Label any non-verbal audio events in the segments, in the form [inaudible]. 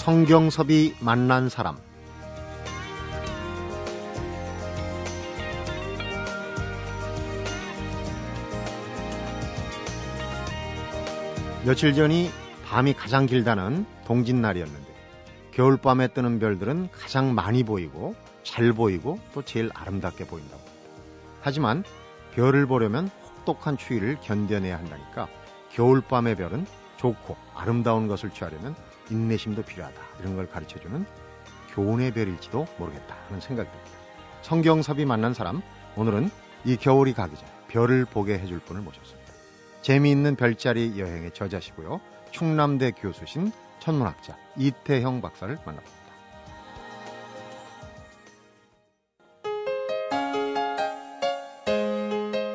성경섭이 만난 사람 며칠 전이 밤이 가장 길다는 동짓날이었는데 겨울밤에 뜨는 별들은 가장 많이 보이고 잘 보이고 또 제일 아름답게 보인다고. 하지만 별을 보려면 혹독한 추위를 견뎌내야 한다니까 겨울밤의 별은 좋고 아름다운 것을 취하려면 인내심도 필요하다. 이런 걸 가르쳐주는 교훈의 별일지도 모르겠다 하는 생각이 듭니다. 성경섭이 만난 사람 오늘은 이 겨울이 가기 전 별을 보게 해줄 분을 모셨습니다. 재미있는 별자리 여행의 저자시고요. 충남대 교수신 천문학자 이태형 박사를 만나봅니다.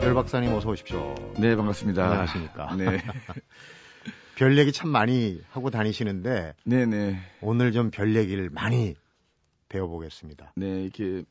별 박사님 어서 오십시오. 네, 반갑습니다. 안녕하십니까. 네. [laughs] 별 얘기 참 많이 하고 다니시는데 네, 네. 오늘 좀 별 얘기를 많이 배워보겠습니다. 네, 이렇게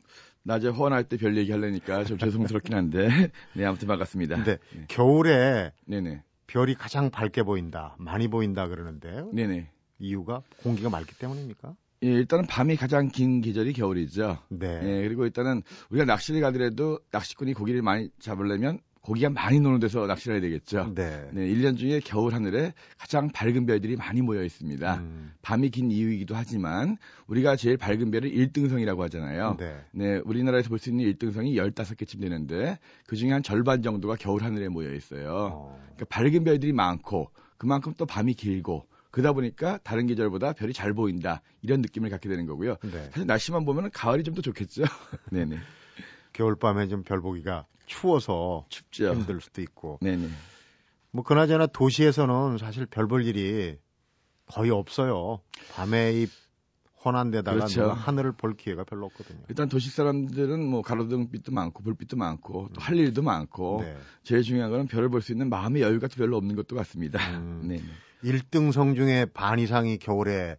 낮에 허원할 때 별 얘기 하려니까 좀 죄송스럽긴 한데. [laughs] 네, 아무튼 반갑습니다. 근데 네. 겨울에 네, 네. 별이 가장 밝게 보인다, 많이 보인다 그러는데요. 네, 네. 이유가 공기가 맑기 때문입니까? 예, 일단은 밤이 가장 긴 계절이 겨울이죠. 네. 네, 그리고 일단은 우리가 낚시를 가더라도 낚시꾼이 고기를 많이 잡으려면 고기가 많이 노는 데서 낚시를 해야 되겠죠. 네. 네, 1년 중에 겨울 하늘에 가장 밝은 별들이 많이 모여 있습니다. 음, 밤이 긴 이유이기도 하지만 우리가 제일 밝은 별을 1등성이라고 하잖아요. 네. 네, 우리나라에서 볼 수 있는 1등성이 15개쯤 되는데 그 중에 한 절반 정도가 겨울 하늘에 모여 있어요. 어, 그러니까 밝은 별들이 많고 그만큼 또 밤이 길고 그러다 보니까 다른 계절보다 별이 잘 보인다 이런 느낌을 갖게 되는 거고요. 네. 사실 날씨만 보면 가을이 좀 더 좋겠죠. [laughs] 네네 겨울밤에 좀 별 보기가 추워서 춥죠. 힘들 수도 있고. 네네 뭐 그나저나 도시에서는 사실 별 볼 일이 거의 없어요. 밤에 이 혼한 데다가 그렇죠. 하늘을 볼 기회가 별로 없거든요. 일단 도시 사람들은 뭐 가로등빛도 많고 불빛도 많고 또 할 일도 많고 네. 제일 중요한 거는 별을 볼 수 있는 마음의 여유 같은 별로 없는 것도 같습니다. 음. [laughs] 네. 1등성 중에 반 이상이 겨울에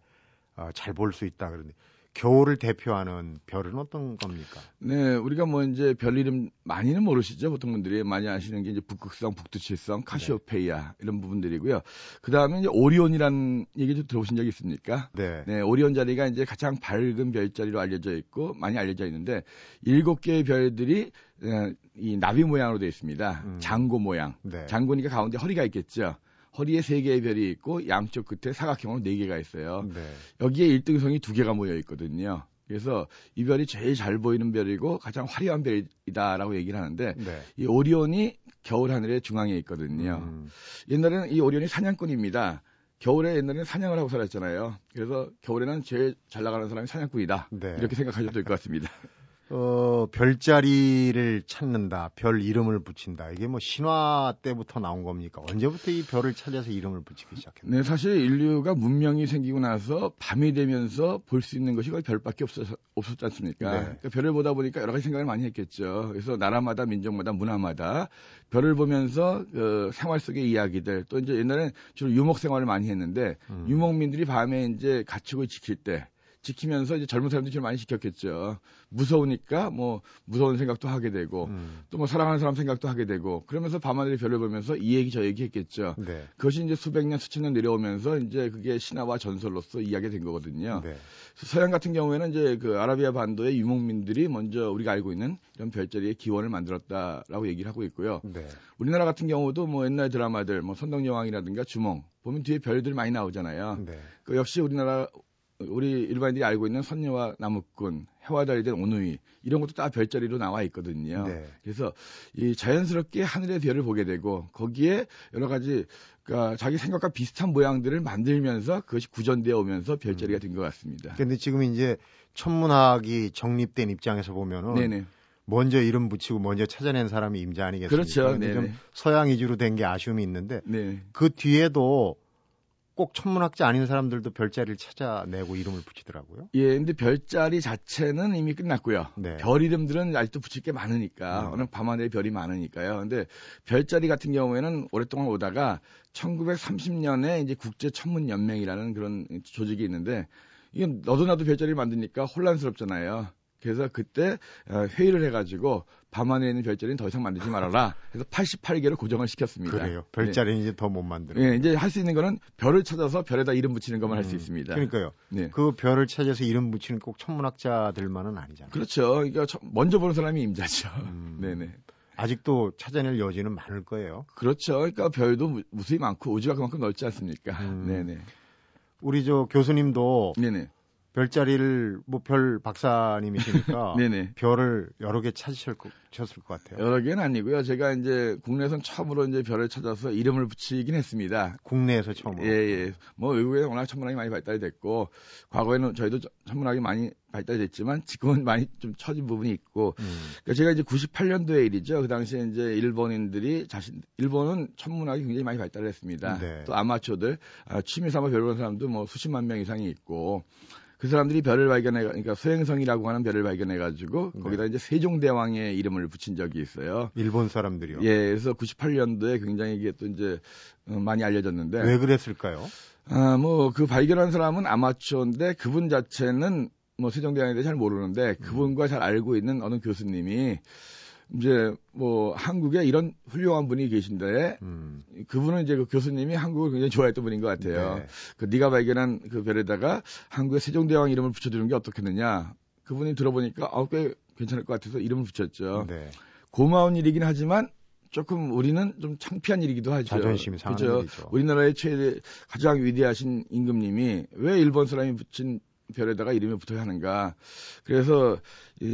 어, 잘볼 수 있다 그러는데 겨울을 대표하는 별은 어떤 겁니까? 네, 우리가 뭐 이제 별 이름 많이는 모르시죠. 보통 분들이 많이 아시는 게 이제 북극성, 북두칠성, 카시오페이아 이런 부분들이고요. 그 다음에 이제 오리온이라는 얘기 좀 들어보신 적 있습니까? 네. 네, 오리온 자리가 이제 가장 밝은 별자리로 알려져 있고 많이 알려져 있는데 일곱 개의 별들이 어, 이 나비 모양으로 되어 있습니다. 음. 장고 모양. 네. 장고니까 가운데 허리가 있겠죠. 허리에 세 개의 별이 있고 양쪽 끝에 사각형으로 네 개가 있어요. 네. 여기에 1등성이 두 개가 모여 있거든요. 그래서 이 별이 제일 잘 보이는 별이고 가장 화려한 별이다라고 얘기를 하는데 네. 이 오리온이 겨울 하늘의 중앙에 있거든요. 음, 옛날에는 이 오리온이 사냥꾼입니다. 겨울에 옛날에는 사냥을 하고 살았잖아요. 그래서 겨울에는 제일 잘 나가는 사람이 사냥꾼이다. 네. 이렇게 생각하셔도 될 것 같습니다. [laughs] 어, 별자리를 찾는다, 별 이름을 붙인다. 이게 뭐 신화 때부터 나온 겁니까? 언제부터 이 별을 찾아서 이름을 붙이기 시작했나요? 네, 사실 인류가 문명이 생기고 나서 밤이 되면서 볼 수 있는 것이 거의 별밖에 없었, 없었지 않습니까? 네. 그러니까 별을 보다 보니까 여러 가지 생각을 많이 했겠죠. 그래서 나라마다 민족마다 문화마다 별을 보면서 그 생활 속의 이야기들 또 이제 옛날엔 주로 유목 생활을 많이 했는데 음. 유목민들이 밤에 이제 가축을 지킬 때 지키면서 이제 젊은 사람들이 좀 많이 지켰겠죠. 무서우니까 뭐 무서운 생각도 하게 되고 음, 또뭐 사랑하는 사람 생각도 하게 되고 그러면서 밤하늘의 별을 보면서 이 얘기 저 얘기 했겠죠. 네. 그것이 이제 수백 년, 수천 년 내려오면서 이제 그게 신화와 전설로서 이야기가 된 거거든요. 네. 서양 같은 경우에는 이제 그 아라비아 반도의 유목민들이 먼저 우리가 알고 있는 이런 별자리의 기원을 만들었다라고 얘기를 하고 있고요. 네. 우리나라 같은 경우도 뭐 옛날 드라마들, 뭐 선덕여왕이라든가 주몽 보면 뒤에 별들이 많이 나오잖아요. 네. 그 역시 우리나라 우리 일반인들이 알고 있는 선녀와 나무꾼, 해와 달이 된 오누이 이런 것도 다 별자리로 나와 있거든요. 네. 그래서 이 자연스럽게 하늘의 별을 보게 되고 거기에 여러 가지 그러니까 자기 생각과 비슷한 모양들을 만들면서 그것이 구전되어 오면서 별자리가 된것 같습니다. 근데 지금 이제 천문학이 정립된 입장에서 보면은 네네. 먼저 이름 붙이고 먼저 찾아낸 사람이 임자 아니겠습니까? 그렇죠. 좀. 서양 위주로 된 게 아쉬움이 있는데 네. 그 뒤에도 꼭 천문학자 아닌 사람들도 별자리를 찾아내고 이름을 붙이더라고요. 예, 근데 별자리 자체는 이미 끝났고요. 네. 별 이름들은 아직도 붙일 게 많으니까, 음. 워낙 밤하늘에 별이 많으니까요. 근데 별자리 같은 경우에는 오랫동안 오다가 1930년에 이제 국제 천문 연맹이라는 그런 조직이 있는데, 이게 너도 나도 별자리를 만드니까 혼란스럽잖아요. 그래서 그때 어, 회의를 해가지고 밤하늘에 있는 별자리는 더 이상 만들지 말아라. 그래서 88개로 고정을 시켰습니다. 그래요. 별자리는 네. 이제 더 못 만들어. 예, 이제 할 수 있는 거는 별을 찾아서 별에다 이름 붙이는 것만 음, 할수 있습니다. 그러니까요. 네. 그 별을 찾아서 이름 붙이는 꼭 천문학자들만은 아니잖아요. 그렇죠. 그러니까 먼저 보는 사람이 임자죠. 음. [laughs] 네네. 아직도 찾아낼 여지는 많을 거예요. 그렇죠. 그러니까 별도 무수히 많고 우주가 그만큼 넓지 않습니까? 음. [laughs] 네네. 우리 저 교수님도 네네. 별자리를 뭐별 박사님이시니까 [laughs] 네네. 별을 여러 개 찾으셨을 것 같아요. 여러 개는 아니고요. 제가 이제 국내에선 처음으로 이제 별을 찾아서 이름을 붙이긴 했습니다. 국내에서 처음으로. 예, 예. 뭐 외국에는 워낙 천문학이 많이 발달이 됐고 과거에는 저희도 천문학이 많이 발달이 됐지만 지금은 많이 좀 처진 부분이 있고 음. 그러니까 제가 이제 98년도의 일이죠. 그 당시에 이제 일본인들이 자신 일본은 천문학이 굉장히 많이 발달을 했습니다. 네. 또 아마추어들 아, 취미 삼아 별 보는 사람도 뭐 수십만 명 이상이 있고 그 사람들이 별을 발견해 그러니까 소행성이라고 하는 별을 발견해 가지고 네. 거기다 이제 세종대왕의 이름을 붙인 적이 있어요. 일본 사람들이요. 예, 그래서 98년도에 굉장히 이게 또 이제 어, 많이 알려졌는데 왜 그랬을까요? 아, 뭐 그 발견한 사람은 아마추어인데 그분 자체는 뭐 세종대왕에 대해 잘 모르는데 그분과 잘 알고 있는 어느 교수님이 이제 뭐 한국에 이런 훌륭한 분이 계신데 음. 그분은 이제 그 교수님이 한국을 굉장히 좋아했던 분인 것 같아요. 네. 그 네가 발견한 그 별에다가 한국의 세종대왕 이름을 붙여주는 게 어떻겠느냐. 그분이 들어보니까 아, 꽤 괜찮을 것 같아서 이름을 붙였죠. 네. 고마운 일이긴 하지만 조금 우리는 좀 창피한 일이기도 하죠. 자존심이 상하는? 일이죠. 우리나라의 최대 가장 위대하신 임금님이 왜 일본 사람이 붙인 별에다가 이름이 붙어야 하는가. 그래서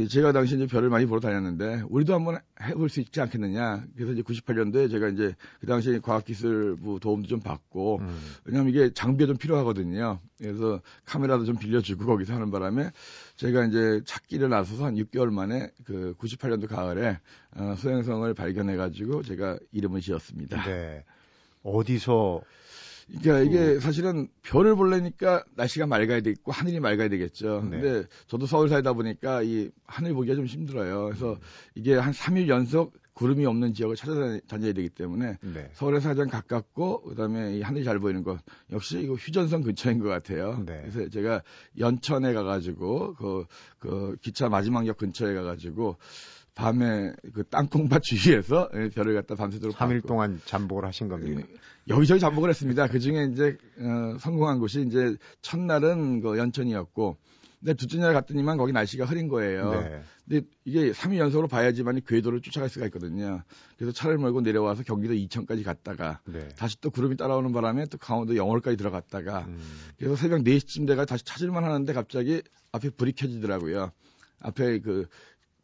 제가 당시 이제 별을 많이 보러 다녔는데 우리도 한번 해볼 수 있지 않겠느냐. 그래서 이제 98년도에 제가 이제 그 당시 과학기술부 도움도 좀 받고 음. 왜냐하면 이게 장비가 좀 필요하거든요. 그래서 카메라도 좀 빌려주고 거기서 하는 바람에 제가 이제 찾기를 나서서 한 6개월 만에 그 98년도 가을에 어, 소행성을 발견해가지고 제가 이름을 지었습니다. 네. 어디서 그러니까 이게 사실은 별을 보려니까 날씨가 맑아야 되겠고 하늘이 맑아야 되겠죠. 네. 근데 저도 서울 살다 보니까 이 하늘 보기가 좀 힘들어요. 그래서 이게 한 3일 연속 구름이 없는 지역을 찾아다녀야 되기 때문에 네. 서울에서 가장 가깝고 그다음에 이 하늘이 잘 보이는 곳 역시 이거 휴전선 근처인 것 같아요. 네. 그래서 제가 연천에 가가지고 그, 그 기차 마지막 역 근처에 가가지고 밤에 그 땅콩밭 주위에서 별을 갖다 밤새도록 3일 봤고. 동안 잠복을 하신 겁니다. 예, 여기저기 잠복을 했습니다. 그 중에 이제 어, 성공한 곳이 이제 첫날은 그 연천이었고 근데 둘째 날 갔더니만 거기 날씨가 흐린 거예요. 네. 근데 이게 3일 연속으로 봐야지만 궤도를 쫓아갈 수가 있거든요. 그래서 차를 몰고 내려와서 경기도 이천까지 갔다가 네. 다시 또 구름이 따라오는 바람에 또 강원도 영월까지 들어갔다가 음. 그래서 새벽 4시쯤 돼가 다시 찾을만 하는데 갑자기 앞에 불이 켜지더라고요. 앞에 그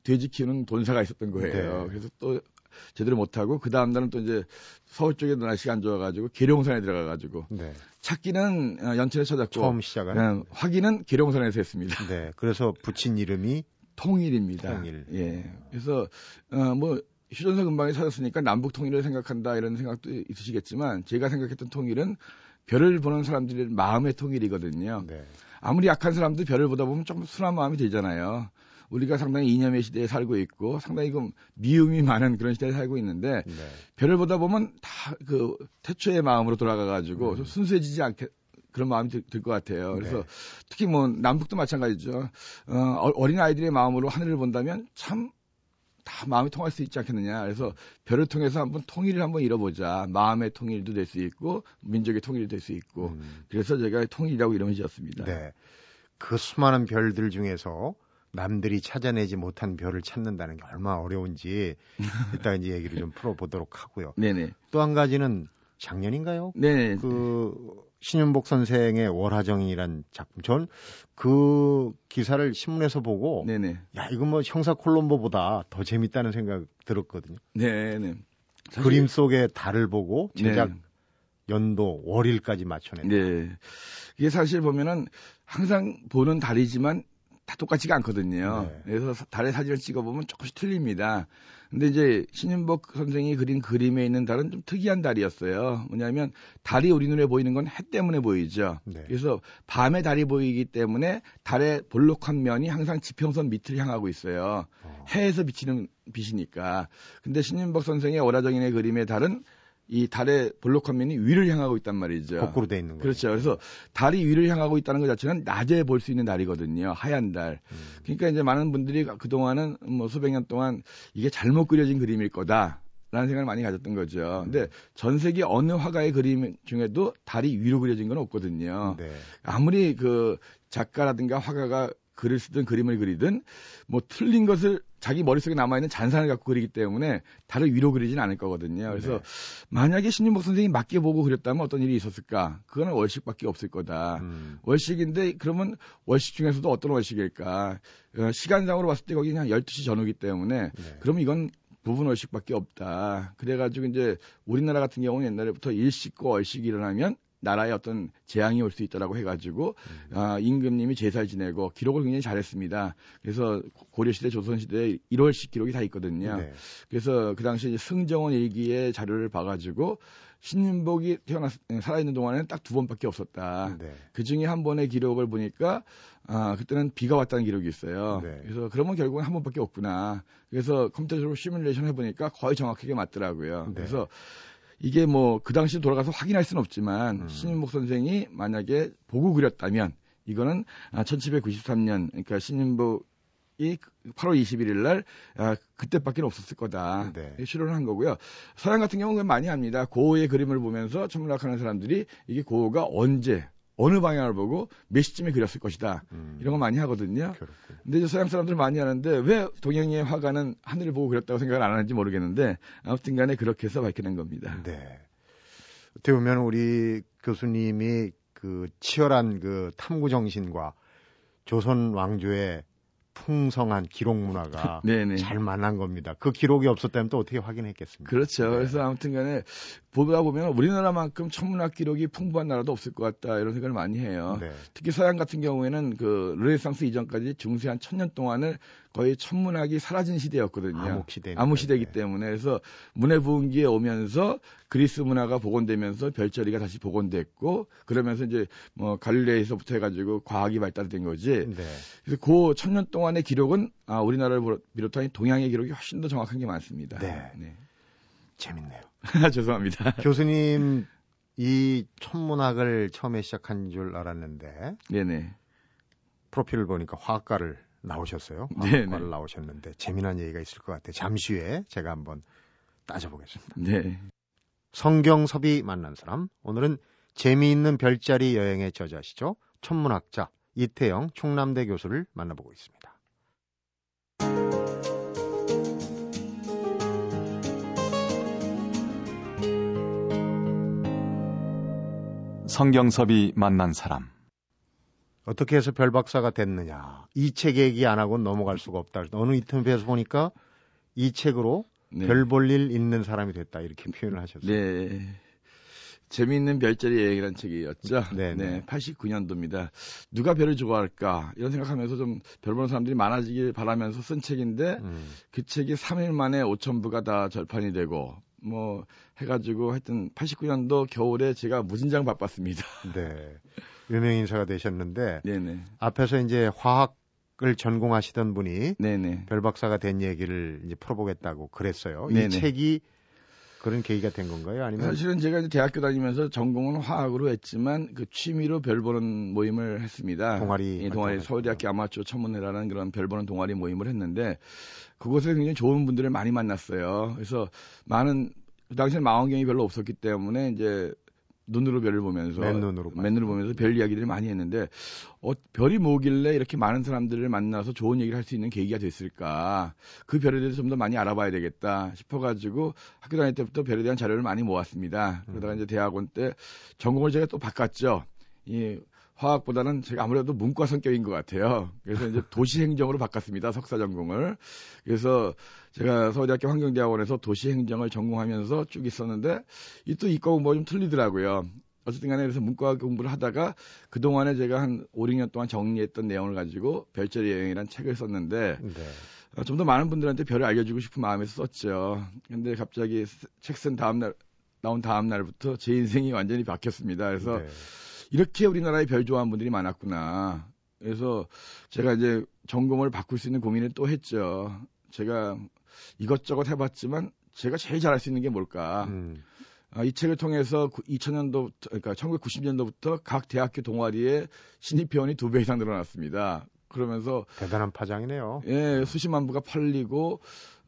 돼지 키우는 돈사가 있었던 거예요. 네. 그래서 또 제대로 못하고 그 다음 날은 또 이제 서울 쪽에 날씨가 안 좋아가지고 계룡산에 들어가가지고 네. 찾기는 어, 연천에 찾았고 처음 시작은 확인은 계룡산에서 했습니다. 네, 그래서 붙인 이름이 통일입니다. 통일. 예, 그래서 어, 뭐 휴전선 근방에 찾았으니까 남북 통일을 생각한다 이런 생각도 있으시겠지만 제가 생각했던 통일은 별을 보는 사람들의 마음의 통일이거든요. 네. 아무리 약한 사람도 별을 보다 보면 좀 순한 마음이 되잖아요. 우리가 상당히 이념의 시대에 살고 있고 상당히 그 미움이 많은 그런 시대에 살고 있는데 네. 별을 보다 보면 다 그 태초의 마음으로 돌아가 가지고 음. 순수해지지 않게 그런 마음이 들 것 같아요. 그래서 네. 특히 뭐 남북도 마찬가지죠. 어, 어린 아이들의 마음으로 하늘을 본다면 참 다 마음이 통할 수 있지 않겠느냐. 그래서 별을 통해서 한번 통일을 한번 이뤄보자. 마음의 통일도 될 수 있고 민족의 통일도 될 수 있고. 음. 그래서 제가 통일이라고 이름을 지었습니다. 네. 그 수많은 별들 중에서 남들이 찾아내지 못한 별을 찾는다는 게 얼마나 어려운지 [laughs] 이따 이제 얘기를 좀 풀어보도록 하고요. 네네. 또 한 가지는 작년인가요? 네. 그 신윤복 선생의 월화정이란 작품. 전 그 기사를 신문에서 보고 네네. 야 이거 뭐 형사 콜롬보보다 더 재밌다는 생각 들었거든요. 네 네. 사실... 그림 속에 달을 보고 제작 네. 연도 월일까지 맞춰낸. 네. 이게 사실 보면은 항상 보는 달이지만 다 똑같지가 않거든요. 네. 그래서 달의 사진을 찍어보면 조금씩 틀립니다. 근데 이제 신윤복 선생이 그린 그림에 있는 달은 좀 특이한 달이었어요. 뭐냐면 달이 우리 눈에 보이는 건 해 때문에 보이죠. 네. 그래서 밤에 달이 보이기 때문에 달의 볼록한 면이 항상 지평선 밑을 향하고 있어요. 어. 해에서 비치는 빛이니까. 근데 신윤복 선생의 오라정인의 그림의 달은 이 달의 볼록 화면이 위를 향하고 있단 말이죠. 거꾸로 돼 있는 거죠. 그렇죠. 그래서 달이 위를 향하고 있다는 것 자체는 낮에 볼 수 있는 달이거든요. 하얀 달. 음. 그러니까 이제 많은 분들이 그동안은 뭐 수백 년 동안 이게 잘못 그려진 그림일 거다. 라는 생각을 많이 가졌던 거죠. 근데 전 세계 어느 화가의 그림 중에도 달이 위로 그려진 건 없거든요. 네. 아무리 그 작가라든가 화가가 글을 쓰든 그림을 그리든 뭐 틀린 것을 자기 머릿속에 남아있는 잔산을 갖고 그리기 때문에 달을 위로 그리진 않을 거거든요. 그래서 네. 만약에 신윤복 선생이 맞게 보고 그렸다면 어떤 일이 있었을까? 그거는 월식밖에 없을 거다. 음. 월식인데 그러면 월식 중에서도 어떤 월식일까? 어, 시간상으로 봤을 때 거기 그냥 12시 전후기 때문에 네. 그러면 이건 부분 월식밖에 없다. 그래가지고 이제 우리나라 같은 경우는 옛날에부터 일식과 월식이 일어나면 나라에 어떤 재앙이 올 수 있다라고 해가지고 음. 아, 임금님이 제사를 지내고 기록을 굉장히 잘했습니다. 그래서 고려시대, 조선시대 1월식 기록이 다 있거든요. 네. 그래서 그 당시 승정원 일기의 자료를 봐가지고 신윤복이 태어났 살아있는 동안에는 딱 두 번밖에 없었다. 네. 그 중에 한 번의 기록을 보니까 아 그때는 비가 왔다는 기록이 있어요. 네. 그래서 그러면 결국은 한 번밖에 없구나. 그래서 컴퓨터적으로 시뮬레이션 해보니까 거의 정확하게 맞더라고요. 네. 그래서 이게 뭐 그 당시 돌아가서 확인할 수는 없지만 음. 신윤복 선생이 만약에 보고 그렸다면 이거는 1793년 아, 그러니까 신윤복 이 8월 21일 날 아, 그때밖에 없었을 거다. 네. 실현을 한 거고요. 서양 같은 경우는 많이 합니다. 고흐의 그림을 보면서 천문학하는 사람들이 이게 고흐가 언제 어느 방향을 보고 몇 시쯤에 그렸을 것이다. 음. 이런 거 많이 하거든요. 그렇군. 근데 이제 서양 사람들 많이 하는데 왜 동양의 화가는 하늘을 보고 그렸다고 생각을 안 하는지 모르겠는데 아무튼 간에 그렇게 해서 밝혀낸 겁니다. 네. 어떻게 보면 우리 교수님이 그 치열한 그 탐구 정신과 조선 왕조의 풍성한 기록 문화가 [laughs] 잘 만난 겁니다. 그 기록이 없었다면 또 어떻게 확인했겠습니까? 그렇죠. 네. 그래서 아무튼 간에 보다 보면 우리나라만큼 천문학 기록이 풍부한 나라도 없을 것 같다 이런 생각을 많이 해요. 네. 특히 서양 같은 경우에는 그 르네상스 이전까지 중세 한 천 년 동안을 거의 천문학이 사라진 시대였거든요. 암흑 시대. 암흑 시대이기 네. 때문에 그래서 문해 부흥기에 오면서 그리스 문화가 복원되면서 별자리가 다시 복원됐고 그러면서 이제 뭐 갈릴레이서부터 해가지고 과학이 발달된 거지. 네. 그래서 그 천년 동안의 기록은 아 우리나라를 비롯한 동양의 기록이 훨씬 더 정확한 게 많습니다. 네. 네. 재밌네요. [laughs] 죄송합니다. 교수님 이 천문학을 처음에 시작한 줄 알았는데. 네네. 프로필을 보니까 화학과를 나오셨어요. 화학과를 나오셨는데 재미난 얘기가 있을 것 같아요. 잠시 후에 제가 한번 따져보겠습니다. 네. 성경섭이 만난 사람 오늘은 재미있는 별자리 여행의 저자시죠. 천문학자 이태영 충남대 교수를 만나보고 있습니다. 성경섭이 만난 사람. 어떻게 해서 별 박사가 됐느냐. 이 책 얘기 안 하고 넘어갈 수가 없다. 어느 인터뷰에서 보니까 이 책으로 네. 별볼 일 있는 사람이 됐다. 이렇게 표현을 하셨어요. 네. 재미있는 별자리 여행이라는 책이었죠. 네, 네. 89년도입니다. 누가 별을 좋아할까? 이런 생각하면서 좀 별 보는 사람들이 많아지길 바라면서 쓴 책인데 음. 그 책이 3일 만에 5천 부가 다 절판이 되고 뭐 해가지고 하여튼 89년도 겨울에 제가 무진장 바빴습니다. 네. [laughs] 유명 인사가 되셨는데 네네. 앞에서 이제 화학을 전공하시던 분이 네네. 별 박사가 된 얘기를 이제 풀어보겠다고 그랬어요. 네네. 이 책이 그런 계기가 된 건가요? 아니면 사실은 제가 이제 대학교 다니면서 전공은 화학으로 했지만 그 취미로 별 보는 모임을 했습니다. 동아리 예, 동아리 서울대학교 아마추어 천문회라는 그런 별 보는 동아리 모임을 했는데 그곳에 굉장히 좋은 분들을 많이 만났어요. 그래서 많은 그 당시에는 망원경이 별로 없었기 때문에 이제 눈으로 별을 보면서 맨눈으로 맨눈으로 보면서 별 이야기들을 많이 했는데 어, 별이 뭐길래 이렇게 많은 사람들을 만나서 좋은 얘기를 할 수 있는 계기가 됐을까? 그 별에 대해서 좀 더 많이 알아봐야 되겠다 싶어가지고 학교 다닐 때부터 별에 대한 자료를 많이 모았습니다. 그러다가 음. 이제 대학원 때 전공을 제가 또 바꿨죠. 이 화학보다는 제가 아무래도 문과 성격인 것 같아요. 그래서 이제 [laughs] 도시행정으로 바꿨습니다. 석사 전공을. 그래서 제가 서울대학교 환경대학원에서 도시행정을 전공하면서 쭉 있었는데 이 또 이과 공부가 좀 틀리더라고요. 어쨌든 간에 그래서 문과 공부를 하다가 그동안에 제가 한 5, 6년 동안 정리했던 내용을 가지고 별자리 여행이라는 책을 썼는데 네. 어, 좀더 많은 분들한테 별을 알려주고 싶은 마음에서 썼죠. 근데 갑자기 책 쓴 다음 날 나온 다음 날부터 제 인생이 완전히 바뀌었습니다. 그래서 네. 이렇게 우리나라에 별 좋아하는 분들이 많았구나. 그래서 제가 이제 전공을 바꿀 수 있는 고민을 또 했죠. 제가 이것저것 해봤지만 제가 제일 잘할 수 있는 게 뭘까? 음. 아, 이 책을 통해서 2000년도 그러니까 1990년도부터 각 대학교 동아리에 신입 회원이 두 배 이상 늘어났습니다. 그러면서 대단한 파장이네요. 예, 수십만 부가 팔리고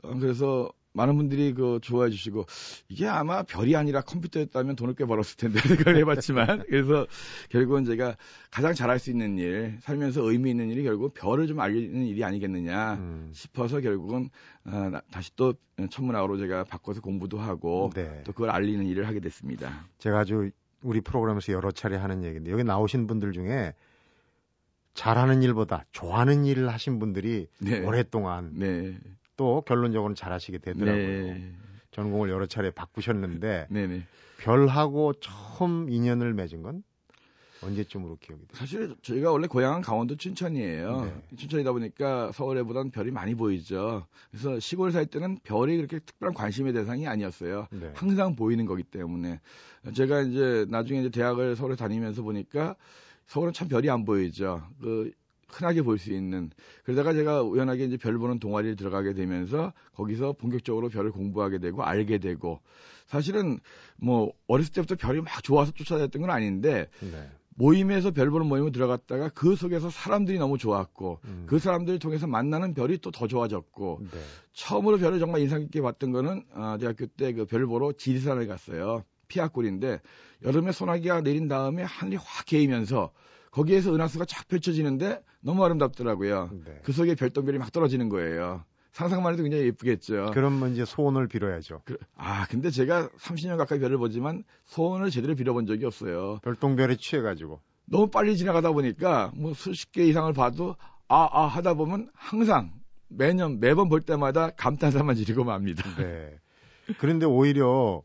어, 그래서 많은 분들이 그 좋아해 주시고 이게 아마 별이 아니라 컴퓨터였다면 돈을 꽤 벌었을 텐데 [laughs] 생각을 해봤지만 그래서 결국은 제가 가장 잘할 수 있는 일 살면서 의미 있는 일이 결국 별을 좀 알리는 일이 아니겠느냐 음. 싶어서 결국은 어, 다시 또 천문학으로 제가 바꿔서 공부도 하고 네. 또 그걸 알리는 일을 하게 됐습니다. 제가 아주 우리 프로그램에서 여러 차례 하는 얘기인데 여기 나오신 분들 중에 잘하는 일보다 좋아하는 일을 하신 분들이 네. 오랫동안 네. 또 결론적으로 잘하시게 되더라고요. 네. 전공을 여러 차례 바꾸셨는데 네네. 네. 별하고 처음 인연을 맺은 건 언제쯤으로 기억이 돼요? 사실 저희가 원래 고향은 강원도 춘천이에요. 네. 춘천이다 보니까 서울에 보단 별이 많이 보이죠. 그래서 시골 살 때는 별이 그렇게 특별한 관심의 대상이 아니었어요. 네. 항상 보이는 거기 때문에 제가 이제 나중에 이제 대학을 서울에 다니면서 보니까 서울은 참 별이 안 보이죠. 그 흔하게 볼 수 있는 그러다가 제가 우연하게 이제 별 보는 동아리를 들어가게 되면서 거기서 본격적으로 별을 공부하게 되고 알게 되고 사실은 뭐 어렸을 때부터 별이 막 좋아서 쫓아다녔던 건 아닌데 네. 모임에서 별 보는 모임에 들어갔다가 그 속에서 사람들이 너무 좋았고 음. 그 사람들을 통해서 만나는 별이 또 더 좋아졌고 네. 처음으로 별을 정말 인상 깊게 봤던 거는 아, 대학교 때 그 별 보러 지리산을 갔어요. 피아골인데 여름에 소나기가 내린 다음에 하늘이 확 개이면서 거기에서 은하수가 쫙 펼쳐지는데 너무 아름답더라고요. 네. 그 속에 별똥별이 막 떨어지는 거예요. 상상만 해도 굉장히 예쁘겠죠. 그러면 이제 소원을 빌어야죠. 그, 아, 근데 제가 30년 가까이 별을 보지만 소원을 제대로 빌어본 적이 없어요. 별똥별에 취해가지고. 너무 빨리 지나가다 보니까 뭐 수십 개 이상을 봐도 아, 아 하다 보면 항상 매년 매번 볼 때마다 감탄사만 지르고 맙니다. 네. 그런데 오히려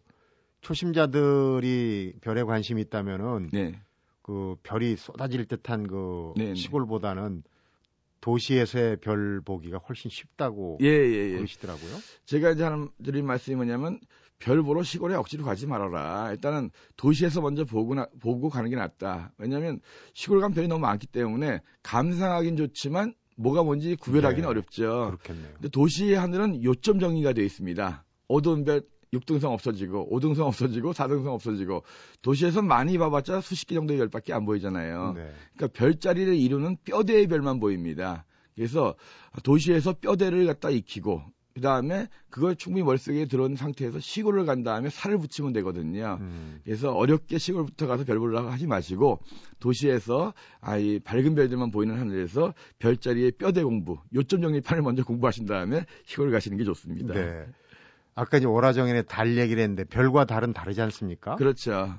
초심자들이 별에 관심이 있다면은 네. 그 별이 쏟아질 듯한 그 네네. 네. 시골보다는 도시에서의 별 보기가 훨씬 쉽다고 예, 예, 예. 그러시더라고요. 제가 이제 하는 드린 말씀이 뭐냐면 별 보러 시골에 억지로 가지 말아라. 일단은 도시에서 먼저 보고 나, 보고 가는 게 낫다. 왜냐하면 시골 가면 별이 너무 많기 때문에 감상하긴 좋지만 뭐가 뭔지 구별하기는 네, 어렵죠. 그렇겠네요. 근데 도시의 하늘은 요점 정의가 되어 있습니다. 어두운 별 6등성 없어지고 5등성 없어지고 4등성 없어지고 도시에서 많이 봐봤자 수십 개 정도의 별밖에 안 보이잖아요. 네. 그러니까 별자리를 이루는 뼈대의 별만 보입니다. 그래서 도시에서 뼈대를 갖다 익히고 그 다음에 그걸 충분히 머릿속에 들어온 상태에서 시골을 간 다음에 살을 붙이면 되거든요. 음. 그래서 어렵게 시골부터 가서 별 보려고 하지 마시고 도시에서 아이 밝은 별들만 보이는 하늘에서 별자리의 뼈대 공부, 요점 정리판을 먼저 공부하신 다음에 시골 가시는 게 좋습니다. 네. 아까 이제 오라정인의 달 얘기를 했는데 별과 달은 다르지 않습니까? 그렇죠.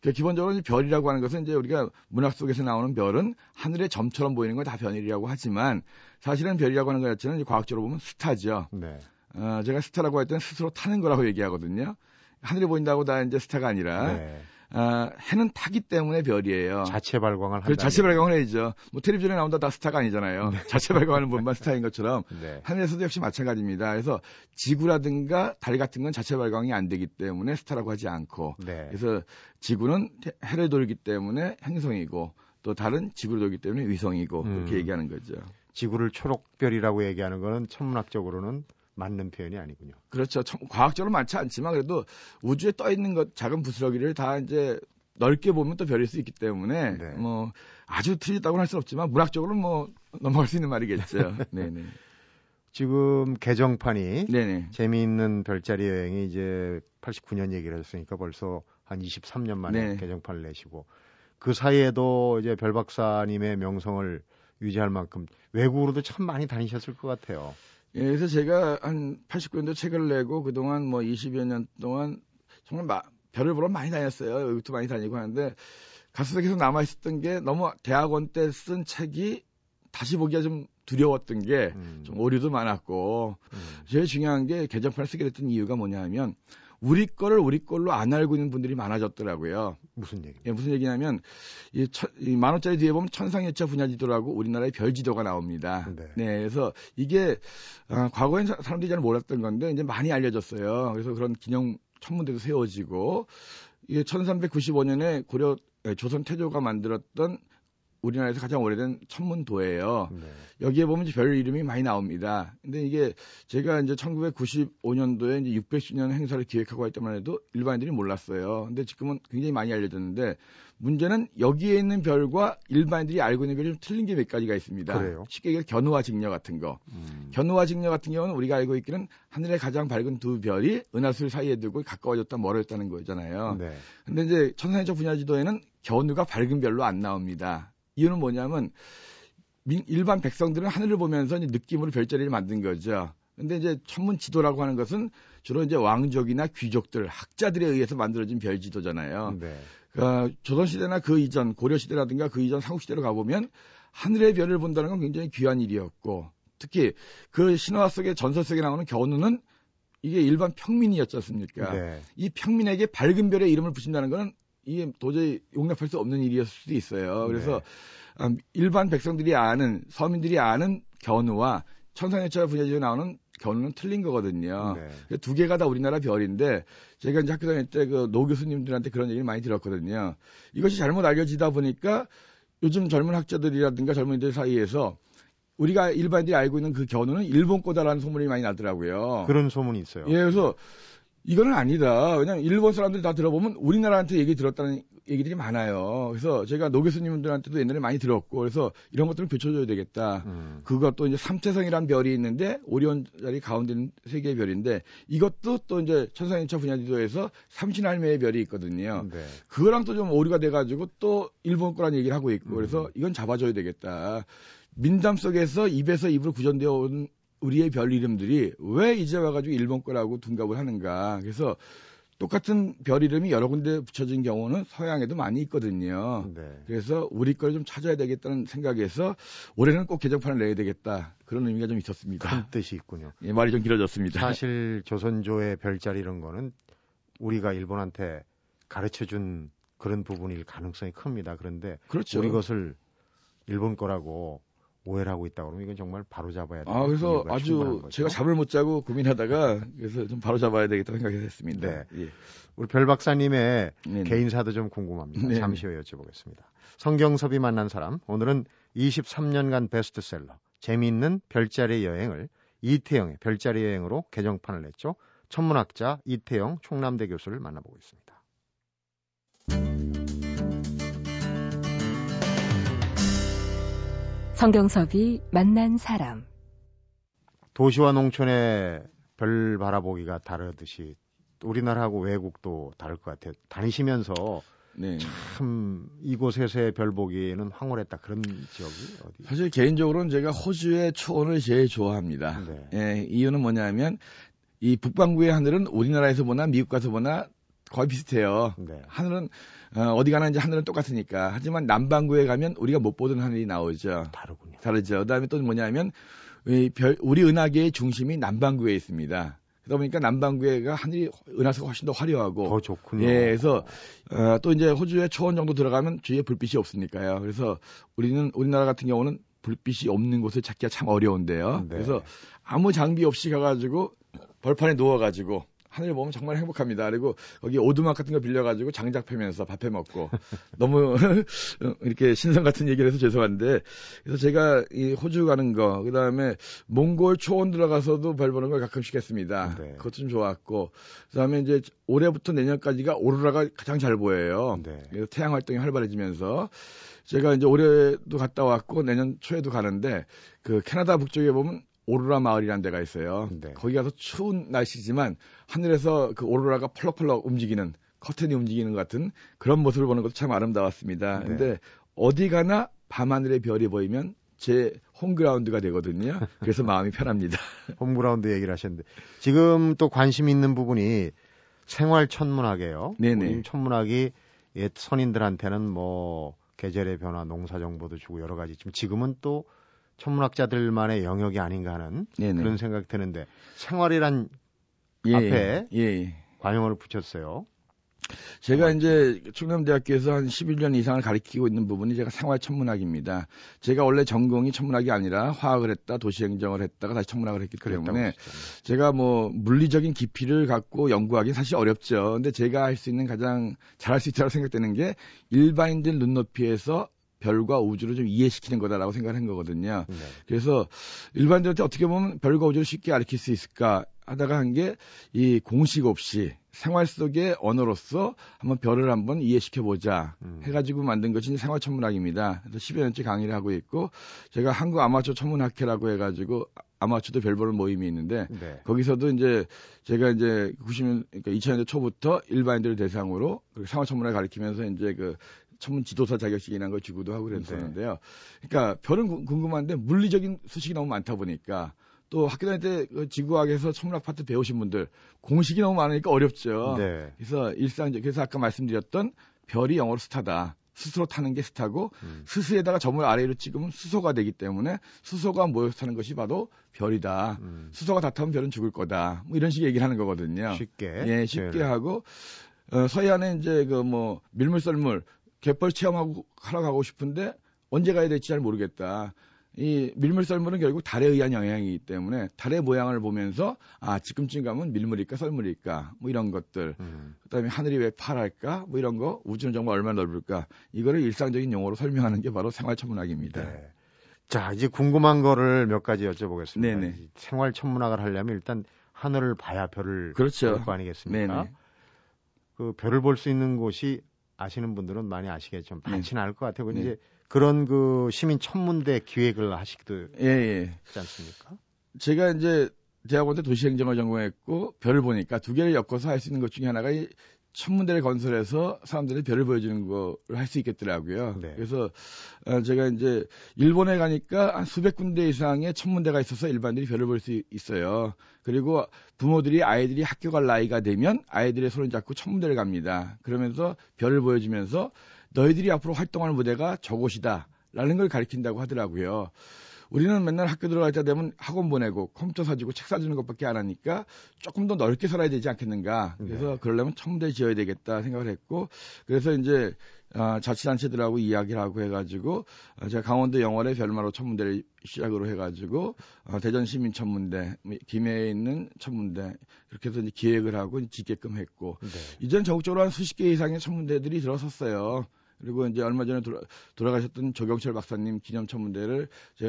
그러니까 기본적으로 별이라고 하는 것은 이제 우리가 문학 속에서 나오는 별은 하늘의 점처럼 보이는 건다 별이라고 하지만 사실은 별이라고 하는 것 자체는 과학적으로 보면 스타죠. 네. 어, 제가 스타라고 할 때는 스스로 타는 거라고 얘기하거든요. 하늘에 보인다고 다 이제 스타가 아니라 네. 어, 해는 타기 때문에 별이에요. 자체 발광을 한다. 자체 발광을 해야죠. 뭐 텔레비전에 나온다 다 스타가 아니잖아요. 네. 자체 발광하는 분만 스타인 것처럼 [laughs] 네. 하늘에서도 역시 마찬가지입니다. 그래서 지구라든가 달 같은 건 자체 발광이 안 되기 때문에 스타라고 하지 않고 네. 그래서 지구는 해를 돌기 때문에 행성이고 또 달은 지구를 돌기 때문에 위성이고 음. 그렇게 얘기하는 거죠. 지구를 초록별이라고 얘기하는 거는 천문학적으로는 맞는 표현이 아니군요. 그렇죠. 과학적으로 많지 않지만 그래도 우주에 떠 있는 것 작은 부스러기를 다 이제 넓게 보면 또 별일 수 있기 때문에 네. 뭐 아주 틀리다고는 할 수 없지만 문학적으로는 뭐 넘어갈 수 있는 말이겠죠. [laughs] 네네. 지금 개정판이 네네. 재미있는 별자리 여행이 이제 89년 얘기를 했으니까 벌써 한 23년 만에 네. 개정판을 내시고 그 사이에도 이제 별 박사님의 명성을 유지할 만큼 외국으로도 참 많이 다니셨을 것 같아요. 예, 그래서 제가 한 89년도 책을 내고 그동안 뭐 20여 년 동안 정말 마, 별을 보러 많이 다녔어요. 외국도 많이 다니고 하는데 가슴속에 계속 남아있었던 게 너무 대학원 때 쓴 책이 다시 보기가 좀 두려웠던 게좀 음. 오류도 많았고 음. 제일 중요한 게 개정판을 쓰게 됐던 이유가 뭐냐 하면 우리 거를 우리 걸로 안 알고 있는 분들이 많아졌더라고요. 무슨 얘기? 예, 무슨 얘기냐면 이, 이 만원짜리 뒤에 보면 천상예차 분야지도라고 우리나라의 별지도가 나옵니다. 네. 네 그래서 이게 아, 과거엔 사람들이 잘 몰랐던 건데 이제 많이 알려졌어요. 그래서 그런 기념 천문대도 세워지고 이게 1395년에 고려 예, 조선 태조가 만들었던 우리나라에서 가장 오래된 천문도예요. 네. 여기에 보면 별 이름이 많이 나옵니다. 근데 이게 제가 이제 1995년도에 이제 600주년 행사를 기획하고 할 때만 해도 일반인들이 몰랐어요. 근데 지금은 굉장히 많이 알려졌는데 문제는 여기에 있는 별과 일반인들이 알고 있는 별이 좀 틀린 게 몇 가지가 있습니다. 그래요? 쉽게 얘기해서 견우와 직녀 같은 거. 음. 견우와 직녀 같은 경우는 우리가 알고 있기는 하늘에 가장 밝은 두 별이 은하수 사이에 두고 가까워졌다 멀어졌다는 거잖아요. 네. 근데 이제 천상인적 분야 지도에는 견우가 밝은 별로 안 나옵니다. 이유는 뭐냐면 일반 백성들은 하늘을 보면서 느낌으로 별자리를 만든 거죠. 근데 이제 천문 지도라고 하는 것은 주로 이제 왕족이나 귀족들, 학자들에 의해서 만들어진 별 지도잖아요. 네. 어, 조선시대나 그 이전, 고려시대라든가 그 이전 삼국시대로 가보면 하늘의 별을 본다는 건 굉장히 귀한 일이었고 특히 그 신화 속의 전설 속에 나오는 견우는 이게 일반 평민이었지 않습니까? 네. 이 평민에게 밝은 별의 이름을 붙인다는 것은 이게 도저히 용납할 수 없는 일이었을 수도 있어요. 그래서 네. 음, 일반 백성들이 아는 서민들이 아는 견우와 천상열차 분야지에 나오는 견우는 틀린 거거든요. 네. 두 개가 다 우리나라 별인데 제가 이제 학교 다닐 때 그 노 교수님들한테 그런 얘기를 많이 들었거든요. 이것이 잘못 알려지다 보니까 요즘 젊은 학자들이라든가 젊은이들 사이에서 우리가 일반인들이 알고 있는 그 견우는 일본 거다라는 소문이 많이 나더라고요. 그런 소문이 있어요. 예, 그래서 이거는 아니다. 왜냐하면 일본 사람들이 다 들어보면 우리나라한테 얘기 들었다는 얘기들이 많아요. 그래서 제가 노 교수님들한테도 옛날에 많이 들었고 그래서 이런 것들을 비춰줘야 되겠다. 음. 그것도 이제 삼태성이라는 별이 있는데 오리온 자리 가운데 있는 세 개의 별인데 이것도 또 이제 천상인차 분야지도에서 삼신할매의 별이 있거든요. 네. 그거랑 또 좀 오류가 돼가지고 또 일본 거란 얘기를 하고 있고 그래서 음. 이건 잡아줘야 되겠다. 민담 속에서 입에서 입으로 구전되어 온 우리의 별 이름들이 왜 이제 와가지고 일본 거라고 둔갑을 하는가. 그래서 똑같은 별 이름이 여러 군데 붙여진 경우는 서양에도 많이 있거든요. 네. 그래서 우리 걸 좀 찾아야 되겠다는 생각에서 올해는 꼭 개정판을 내야 되겠다. 그런 의미가 좀 있었습니다. 그런 뜻이 있군요. 예, 말이 좀 길어졌습니다. 사실 조선조의 별자리 이런 거는 우리가 일본한테 가르쳐 준 그런 부분일 가능성이 큽니다. 그런데 그렇죠. 우리 것을 일본 거라고 오해를 하고 있다 그러면 이건 정말 바로 잡아야 돼요. 아, 그래서 아주 제가 잠을 못 자고 고민하다가 그래서 좀 바로 잡아야 되겠다 생각이 됐습니다. 네. 예. 우리 별 박사님의 네네. 개인사도 좀 궁금합니다. 네네. 잠시 후에 여쭤보겠습니다. 성경섭이 만난 사람, 오늘은 23년간 베스트셀러, 재미있는 별자리 여행을 이태영의 별자리 여행으로 개정판을 냈죠. 천문학자 이태영 총남대 교수를 만나보고 있습니다. 성경섭이 만난 사람. 도시와 농촌의 별 바라보기가 다르듯이 우리나라하고 외국도 다를 것 같아요. 다니시면서 네. 참 이곳에서의 별 보기에는 황홀했다 그런 지역이 어디? 사실 개인적으로는 제가 호주의 초원을 제일 좋아합니다. 네. 예, 이유는 뭐냐면 이 북반구의 하늘은 우리나라에서 보나 미국 가서 보나 거의 비슷해요. 네. 하늘은 어, 디 가나 이제 하늘은 똑같으니까. 하지만 남반구에 가면 우리가 못 보던 하늘이 나오죠. 다르군요. 다르죠. 그다음에 또 뭐냐면 이 별, 우리 은하계의 중심이 남반구에 있습니다. 그러다 보니까 남반구에가 하늘이 은하수가 훨씬 더 화려하고 더 좋군요. 예, 그래서 어, 또 이제 호주에 초원 정도 들어가면 주위에 불빛이 없으니까요. 그래서 우리는 우리나라 같은 경우는 불빛이 없는 곳을 찾기가 참 어려운데요. 네. 그래서 아무 장비 없이 가가지고 벌판에 누워가지고 하늘 보면 정말 행복합니다. 그리고 거기 오두막 같은 거 빌려가지고 장작 패면서 밥해 먹고 [laughs] 너무 [laughs] 이렇게 신선 같은 얘기를 해서 죄송한데 그래서 제가 이 호주 가는 거 그다음에 몽골 초원 들어가서도 별 보는 걸 가끔씩 했습니다. 네. 그것 좀 좋았고 그다음에 이제 올해부터 내년까지가 오로라가 가장 잘 보여요. 네. 그래서 태양 활동이 활발해지면서 제가 이제 올해도 갔다 왔고 내년 초에도 가는데 그 캐나다 북쪽에 보면 오로라 마을이라는 데가 있어요. 네. 거기 가서 추운 날씨지만 하늘에서 그 오로라가 펄럭펄럭 움직이는 커튼이 움직이는 것 같은 그런 모습을 보는 것도 참 아름다웠습니다. 네. 근데 어디 가나 밤하늘의 별이 보이면 제 홈그라운드가 되거든요. 그래서 마음이 편합니다. [laughs] 홈그라운드 얘기를 하셨는데 지금 또 관심 있는 부분이 생활 천문학이에요. 네네. 천문학이 옛 선인들한테는 뭐 계절의 변화, 농사 정보도 주고 여러 가지 지금 지금은 또 천문학자들만의 영역이 아닌가 하는 네네. 그런 생각이 드는데 생활이란 예, 앞에 예, 예. 관용어를 붙였어요. 제가 이제 충남대학교에서 한 11년 이상을 가리키고 있는 부분이 제가 생활 천문학입니다. 제가 원래 전공이 천문학이 아니라 화학을 했다, 도시행정을 했다가 다시 천문학을 했기 때문에 제가 뭐 물리적인 깊이를 갖고 연구하기 사실 어렵죠. 근데 제가 할 수 있는 가장 잘할 수 있다고 생각되는 게 일반인들 눈높이에서 별과 우주를 좀 이해시키는 거다라고 생각한 거거든요. 네. 그래서 일반적으로 어떻게 보면 별과 우주를 쉽게 가르칠 수 있을까 하다가 한 게 이 공식 없이 생활 속의 언어로서 한번 별을 한번 이해시켜 보자 음. 해가지고 만든 것이 생활 천문학입니다. 그래서 10여 년째 강의를 하고 있고 제가 한국 아마추어 천문학회라고 해가지고 아마추어도 별 보는 모임이 있는데 네. 거기서도 이제 제가 이제 90년 그러니까 2000년대 초부터 일반인들을 대상으로 생활 천문학 가르치면서 이제 그 천문 지도사 자격증이라는 걸 주기도 하고 그랬었는데요. 네. 그러니까 별은 궁금한데 물리적인 수식이 너무 많다 보니까 또 학교 다닐 때그 지구학에서 천문학 파트 배우신 분들 공식이 너무 많으니까 어렵죠. 네. 그래서 일상적 그래서 아까 말씀드렸던 별이 영어로 스타다. 스스로 타는 게 스타고 음. 스스에다가 점을 아래로 찍으면 수소가 되기 때문에 수소가 모여서 타는 것이 바로 별이다. 음. 수소가 다 타면 별은 죽을 거다. 뭐 이런 식의 얘기를 하는 거거든요. 쉽게. 예, 쉽게 네. 하고 어, 서해안에 이제 그 뭐 밀물 썰물 갯벌 체험하고 하러 가고 싶은데 언제 가야 될지 잘 모르겠다. 이 밀물 썰물은 결국 달에 의한 영향이기 때문에 달의 모양을 보면서 아 지금쯤 가면 밀물일까 썰물일까 뭐 이런 것들 음. 그다음에 하늘이 왜 파랄까 뭐 이런 거 우주는 정말 얼마나 넓을까 이거를 일상적인 용어로 설명하는 게 바로 생활천문학입니다. 네. 자 이제 궁금한 거를 몇 가지 여쭤보겠습니다. 네네. 생활천문학을 하려면 일단 하늘을 봐야 별을 그렇죠. 볼거 아니겠습니까? 네네. 그 별을 볼 수 있는 곳이 아시는 분들은 많이 아시겠지만 많지는 네. 않을 것 같아요. 네. 이제 그런 그 시민 천문대 기획을 하시기도 예, 예. 하지 않습니까? 제가 이제 대학원 때 도시행정을 전공했고 별을 보니까 두 개를 엮어서 할 수 있는 것 중에 하나가 이 천문대를 건설해서 사람들이 별을 보여주는 거를 할 수 있겠더라고요. 네. 그래서 어, 제가 이제 일본에 가니까 한 수백 군데 이상의 천문대가 있어서 일반들이 별을 볼 수 있어요. 그리고 부모들이 아이들이 학교 갈 나이가 되면 아이들의 손을 잡고 천문대를 갑니다. 그러면서 별을 보여주면서 너희들이 앞으로 활동할 무대가 저곳이다. 라는 걸 가리킨다고 하더라고요. 우리는 맨날 학교 들어갈 때 되면 학원 보내고 컴퓨터 사주고 책 사주는 것밖에 안 하니까 조금 더 넓게 살아야 되지 않겠는가. 그래서 네. 그러려면 천문대 지어야 되겠다 생각을 했고 그래서 이제 어, 자치단체들하고 이야기를 하고 해가지고 어, 제가 강원도 영월에 별마로 천문대를 시작으로 해가지고 어, 대전 시민 천문대, 뭐, 김해에 있는 천문대 그렇게 해서 이제 기획을 하고 짓게끔 했고 네. 이전 전국적으로 한 수십 개 이상의 천문대들이 들어섰어요. 그리고 이제 얼마 전에 돌아, 돌아가셨던 조경철 박사님 기념 천문대를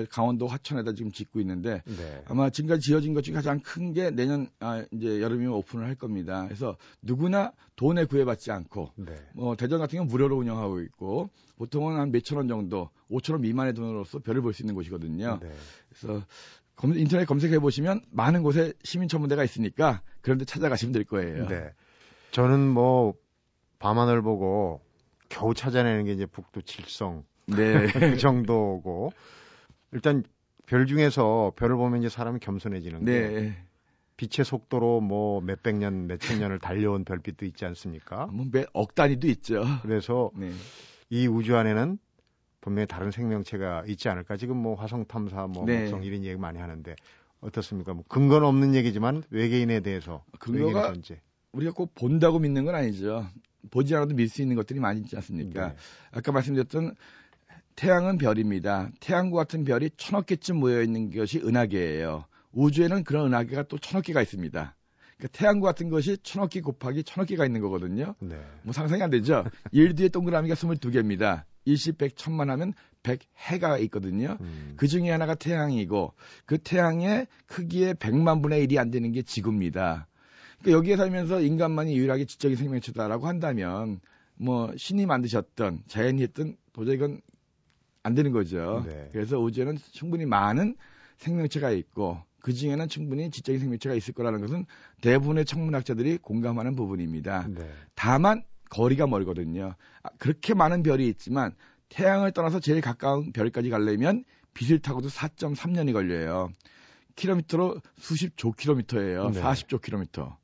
강원도 화천에다 지금 짓고 있는데 네. 아마 지금까지 지어진 것 중에 가장 큰 게 내년 아, 이제 여름이면 오픈을 할 겁니다. 그래서 누구나 돈에 구애받지 않고 네. 뭐 대전 같은 경우는 무료로 운영하고 있고 보통은 한 몇천 원 정도, 5천 원 미만의 돈으로서 별을 볼 수 있는 곳이거든요. 네. 그래서 검, 인터넷 검색해 보시면 많은 곳에 시민 천문대가 있으니까 그런데 찾아가시면 될 거예요. 네. 저는 뭐 밤하늘 보고 겨우 찾아내는 게 이제 북두 칠성 네. [laughs] 그 정도고 일단 별 중에서 별을 보면 이제 사람이 겸손해지는 네. 게 빛의 속도로 뭐 몇백 년, 몇천 년을 달려온 별빛도 있지 않습니까? 뭐몇억 단위도 있죠. 그래서 네. 이 우주 안에는 분명히 다른 생명체가 있지 않을까. 지금 뭐 화성 탐사, 뭐 네. 목성 이런 얘기 많이 하는데 어떻습니까? 뭐 근거는 없는 얘기지만 외계인에 대해서 근거가 외계인 우리가 꼭 본다고 믿는 건 아니죠. 보지 않아도 믿을 수 있는 것들이 많이 있지 않습니까? 네. 아까 말씀드렸던 태양은 별입니다. 태양과 같은 별이 천억 개쯤 모여 있는 것이 은하계예요. 우주에는 그런 은하계가 또 천억 개가 있습니다. 그러니까 태양과 같은 것이 천억 개 곱하기 천억 개가 있는 거거든요. 네. 뭐 상상이 안 되죠. [laughs] 1 뒤에 동그라미가 22개입니다. 일십, 백, 천만 하면 100 해가 있거든요. 음. 그 중에 하나가 태양이고 그 태양의 크기의 100만 분의 1이 안 되는 게 지구입니다. 그러니까 여기에 살면서 인간만이 유일하게 지적인 생명체다라고 한다면 뭐 신이 만드셨던 자연이 했던 도저히 이건 안 되는 거죠. 네. 그래서 우주에는 충분히 많은 생명체가 있고 그 중에는 충분히 지적인 생명체가 있을 거라는 것은 대부분의 천문학자들이 공감하는 부분입니다. 네. 다만 거리가 멀거든요. 아, 그렇게 많은 별이 있지만 태양을 떠나서 제일 가까운 별까지 가려면 빛을 타고도 4.3년이 걸려요. 킬로미터로 수십조 킬로미터예요. 네. 40조 킬로미터.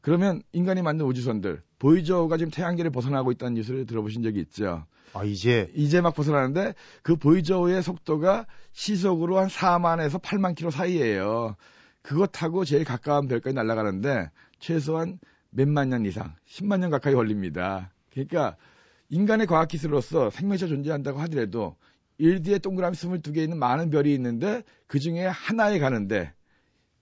그러면 인간이 만든 우주선들 보이저가 지금 태양계를 벗어나고 있다는 뉴스를 들어보신 적이 있죠. 아 이제 이제 막 벗어나는데 그 보이저의 속도가 시속으로 한 4만에서 8만 킬로 사이예요. 그거 타고 제일 가까운 별까지 날아가는데 최소한 몇만 년 이상, 10만 년 가까이 걸립니다. 그러니까 인간의 과학 기술로서 생명체 존재한다고 하더라도 1D에 동그라미 22개 있는 많은 별이 있는데 그 중에 하나에 가는데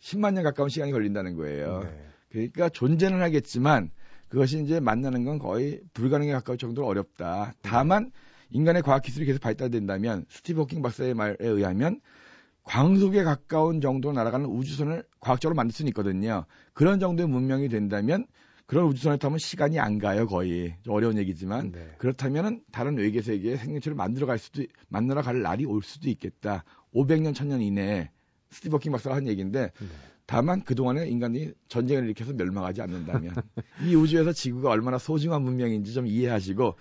10만 년 가까운 시간이 걸린다는 거예요. 네. 그러니까 존재는 하겠지만 그것이 이제 만나는 건 거의 불가능에 가까울 정도로 어렵다. 다만 인간의 과학 기술이 계속 발달된다면 스티브 호킹 박사의 말에 의하면 광속에 가까운 정도로 날아가는 우주선을 과학적으로 만들 수는 있거든요. 그런 정도의 문명이 된다면 그런 우주선을 타면 시간이 안 가요 거의 좀 어려운 얘기지만 네. 그렇다면은 다른 외계 세계에 생명체를 만들어 갈 수도 만들어 갈 날이 올 수도 있겠다. 500년 1000년 이내에 스티브 호킹 박사가 한 얘기인데 네. 다만 그동안에 인간이 전쟁을 일으켜서 멸망하지 않는다면 [laughs] 이 우주에서 지구가 얼마나 소중한 문명인지 좀 이해하시고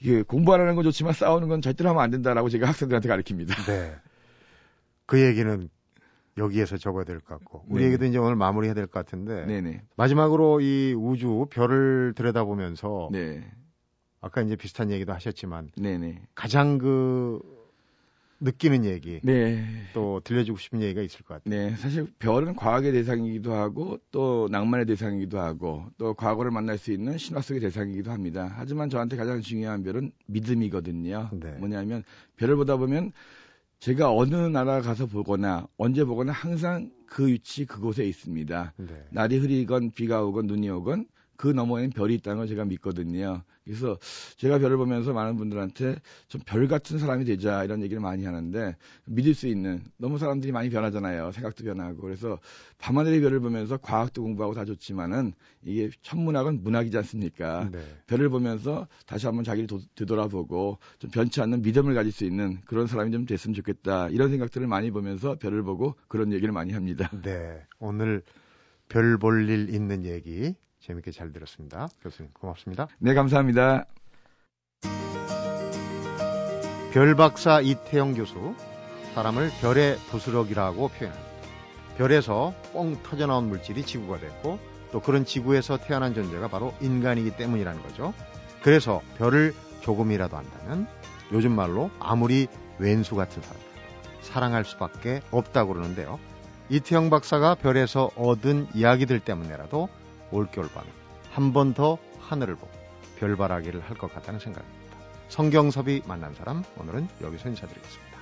이게 공부하라는 건 좋지만 싸우는 건 절대로 하면 안 된다라고 제가 학생들한테 가르칩니다. [laughs] 네. 그 얘기는 여기에서 적어야 될 것 같고 우리 네. 얘기도 이제 오늘 마무리해야 될 것 같은데 네네. 마지막으로 이 우주 별을 들여다보면서 네. 아까 이제 비슷한 얘기도 하셨지만 네네. 가장 그 느끼는 얘기, 네. 또 들려주고 싶은 얘기가 있을 것 같아요. 네, 사실 별은 과학의 대상이기도 하고 또 낭만의 대상이기도 하고 또 과거를 만날 수 있는 신화 속의 대상이기도 합니다. 하지만 저한테 가장 중요한 별은 믿음이거든요. 네. 뭐냐면 별을 보다 보면 제가 어느 나라 가서 보거나 언제 보거나 항상 그 위치 그곳에 있습니다. 네. 날이 흐리건 비가 오건 눈이 오건 그 너머에는 별이 있다는 걸 제가 믿거든요. 그래서 제가 별을 보면서 많은 분들한테 좀 별 같은 사람이 되자 이런 얘기를 많이 하는데 믿을 수 있는 너무 사람들이 많이 변하잖아요. 생각도 변하고 그래서 밤하늘의 별을 보면서 과학도 공부하고 다 좋지만은 이게 천문학은 문학이지 않습니까? 네. 별을 보면서 다시 한번 자기를 도, 되돌아보고 좀 변치 않는 믿음을 가질 수 있는 그런 사람이 좀 됐으면 좋겠다 이런 생각들을 많이 보면서 별을 보고 그런 얘기를 많이 합니다. 네, 오늘 별 볼 일 있는 얘기 재밌게 잘 들었습니다. 교수님 고맙습니다. 네, 감사합니다. 별박사 이태영 교수, 사람을 별의 부스러기라고 표현합니다. 별에서 뻥 터져 나온 물질이 지구가 됐고 또 그런 지구에서 태어난 존재가 바로 인간이기 때문이라는 거죠. 그래서 별을 조금이라도 안다면 요즘 말로 아무리 왼수 같은 사람 사랑할 수밖에 없다고 그러는데요. 이태영 박사가 별에서 얻은 이야기들 때문에라도 올겨울 밤에 한 번 더 하늘을 보고 별바라기를 할 것 같다는 생각입니다. 성경섭이 만난 사람 오늘은 여기서 인사드리겠습니다.